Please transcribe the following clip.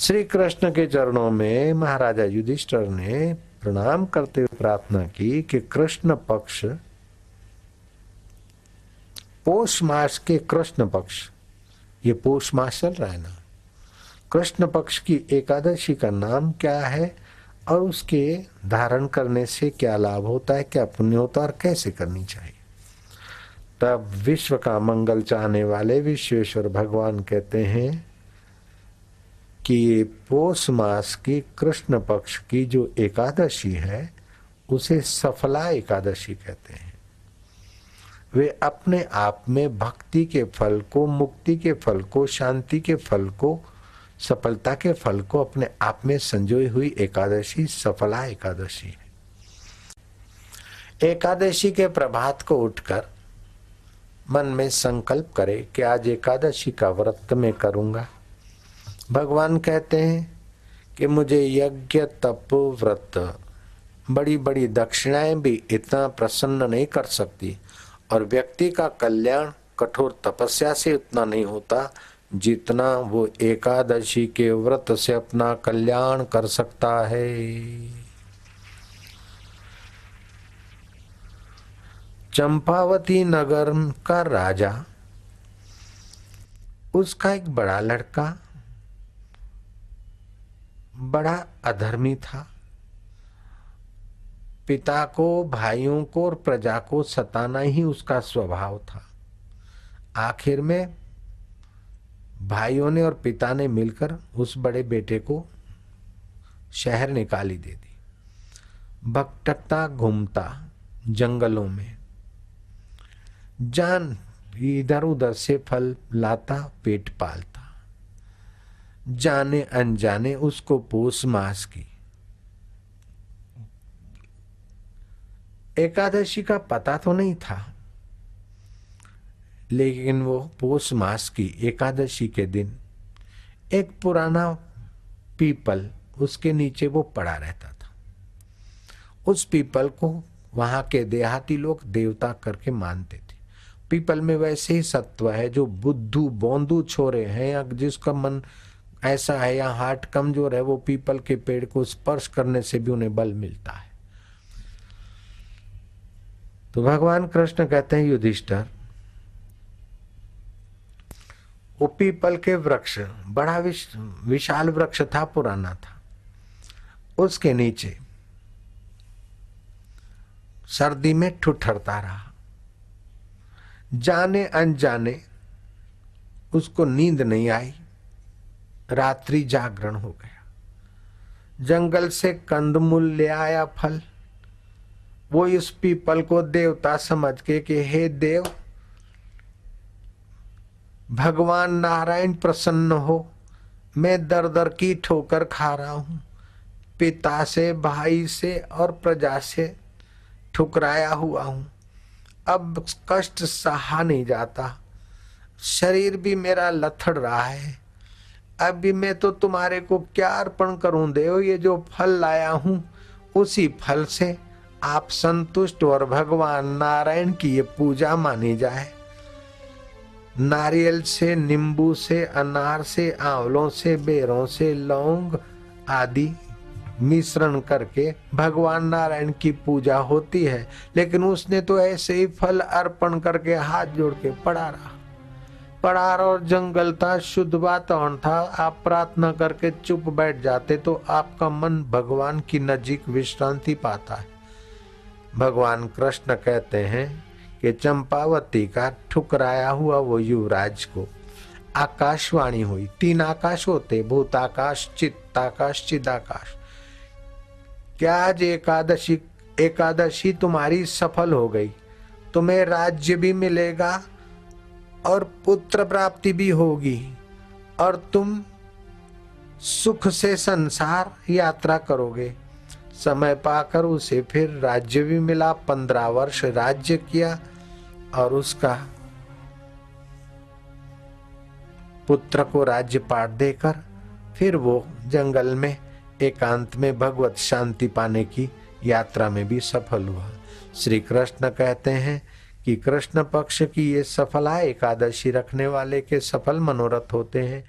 श्री कृष्ण के चरणों में महाराजा युधिष्ठर ने प्रणाम करते हुए प्रार्थना की कि कृष्ण पक्ष, पोष मास के कृष्ण पक्ष, ये पोष मास चल रहा है ना, कृष्ण पक्ष की एकादशी का नाम क्या है और उसके धारण करने से क्या लाभ होता है, क्या पुण्य होता है और कैसे करनी चाहिए? तब विश्व का मंगल चाहने वाले विश्वेश्वर भगवान कहते हैं कि ये पोष मास की कृष्ण पक्ष की जो एकादशी है, उसे सफला एकादशी कहते हैं। वे अपने आप में भक्ति के फल को, मुक्ति के फल को, शांति के फल को, सफलता के फल को अपने आप में संजोई हुई एकादशी, सफला एकादशी है। एकादशी के प्रभात को उठकर मन में संकल्प करे कि आज एकादशी का व्रत मैं करूँगा। भगवान कहते हैं कि मुझे यज्ञ, तप, व्रत बड़ी बड़ी दक्षिणाएँ भी इतना प्रसन्न नहीं कर सकती और व्यक्ति का कल्याण कठोर तपस्या से उतना नहीं होता जितना वो एकादशी के व्रत से अपना कल्याण कर सकता है। चंपावती नगर का राजा, उसका एक बड़ा लड़का बड़ा अधर्मी था। पिता को, भाइयों को और प्रजा को सताना ही उसका स्वभाव था। आखिर में भाइयों ने और पिता ने मिलकर उस बड़े बेटे को शहर निकाली दे दी। भटकता घूमता जंगलों में। जान इधर उधर से फल लाता, पेट पालता। जाने अनजाने उसको पोष मास की। एकादशी का पता तो नहीं था, लेकिन वो पोष मास की एकादशी के दिन एक पुराना पीपल उसके नीचे वो पड़ा रहता था। उस पीपल को वहाँ के देहाती लोग देवता करके मानते थे। पीपल में वैसे ही सत्व है जो बुद्धू, बोंदू छोरे हैं या जिसका मन ऐसा है या हार्ट कमज़ोर है वो पीपल के पेड़ को स्पर्श करने से भी उन्हें बल मिलता है। तो भगवान कृष्ण कहते हैं युधिष्ठर वो पीपल के वृक्ष बड़ा विश, विशाल वृक्ष था पुराना था। उसके नीचे सर्दी में ठुठरता रहा। जाने अनजाने उसको नींद नहीं आई। रात्रि जागरण हो गया। जंगल से कंदमूल ले आया फल। वो इस पीपल को देवता समझ के कि हे देव, भगवान नारायण प्रसन्न हो, मैं दर दर की ठोकर खा रहा हूँ। पिता से, भाई से और प्रजा से ठुकराया हुआ हूँ। अब कष्ट सहा नहीं जाता। शरीर भी मेरा लथड़ रहा है। अभी मैं तो तुम्हारे को क्या अर्पण करूँ? देव, ये जो फल लाया हूँ, उसी फल से आप संतुष्ट और भगवान नारायण की ये पूजा मानी जाए। नारियल से, नींबू से, अनार से, आंवलों से, बेरों से, लौंग आदि मिश्रण करके भगवान नारायण की पूजा होती है, लेकिन उसने तो ऐसे ही फल अर्पण करके हाथ जोड़ के पड़ा रहा। पड़ार और जंगल था, शुद्ध वातावरण था। आप प्रार्थना करके चुप बैठ जाते तो आपका मन भगवान की नजीक विश्रांति पाता है। भगवान कृष्ण कहते हैं कि चंपावती का ठुकराया हुआ वो युवराज को आकाशवाणी हुई। तीन आकाश होते, भूत भूताकाश चित्ताकाश चिदाकाश क्या आज एकादशी एकादशी तुम्हारी सफल हो गई? तुम्हें राज्य भी मिलेगा और पुत्र प्राप्ति भी होगी, और तुम सुख से संसार यात्रा करोगे। समय पाकर उसे फिर राज्य भी मिला, पंद्रह वर्ष राज्य किया, और उसका पुत्र को राज्य पाठ देकर फिर वो जंगल में, एकांत में भगवत शांति पाने की यात्रा में भी सफल हुआ। श्री कृष्ण कहते हैं कि कृष्ण पक्ष की ये सफला एकादशी रखने वाले के सफल मनोरथ होते हैं।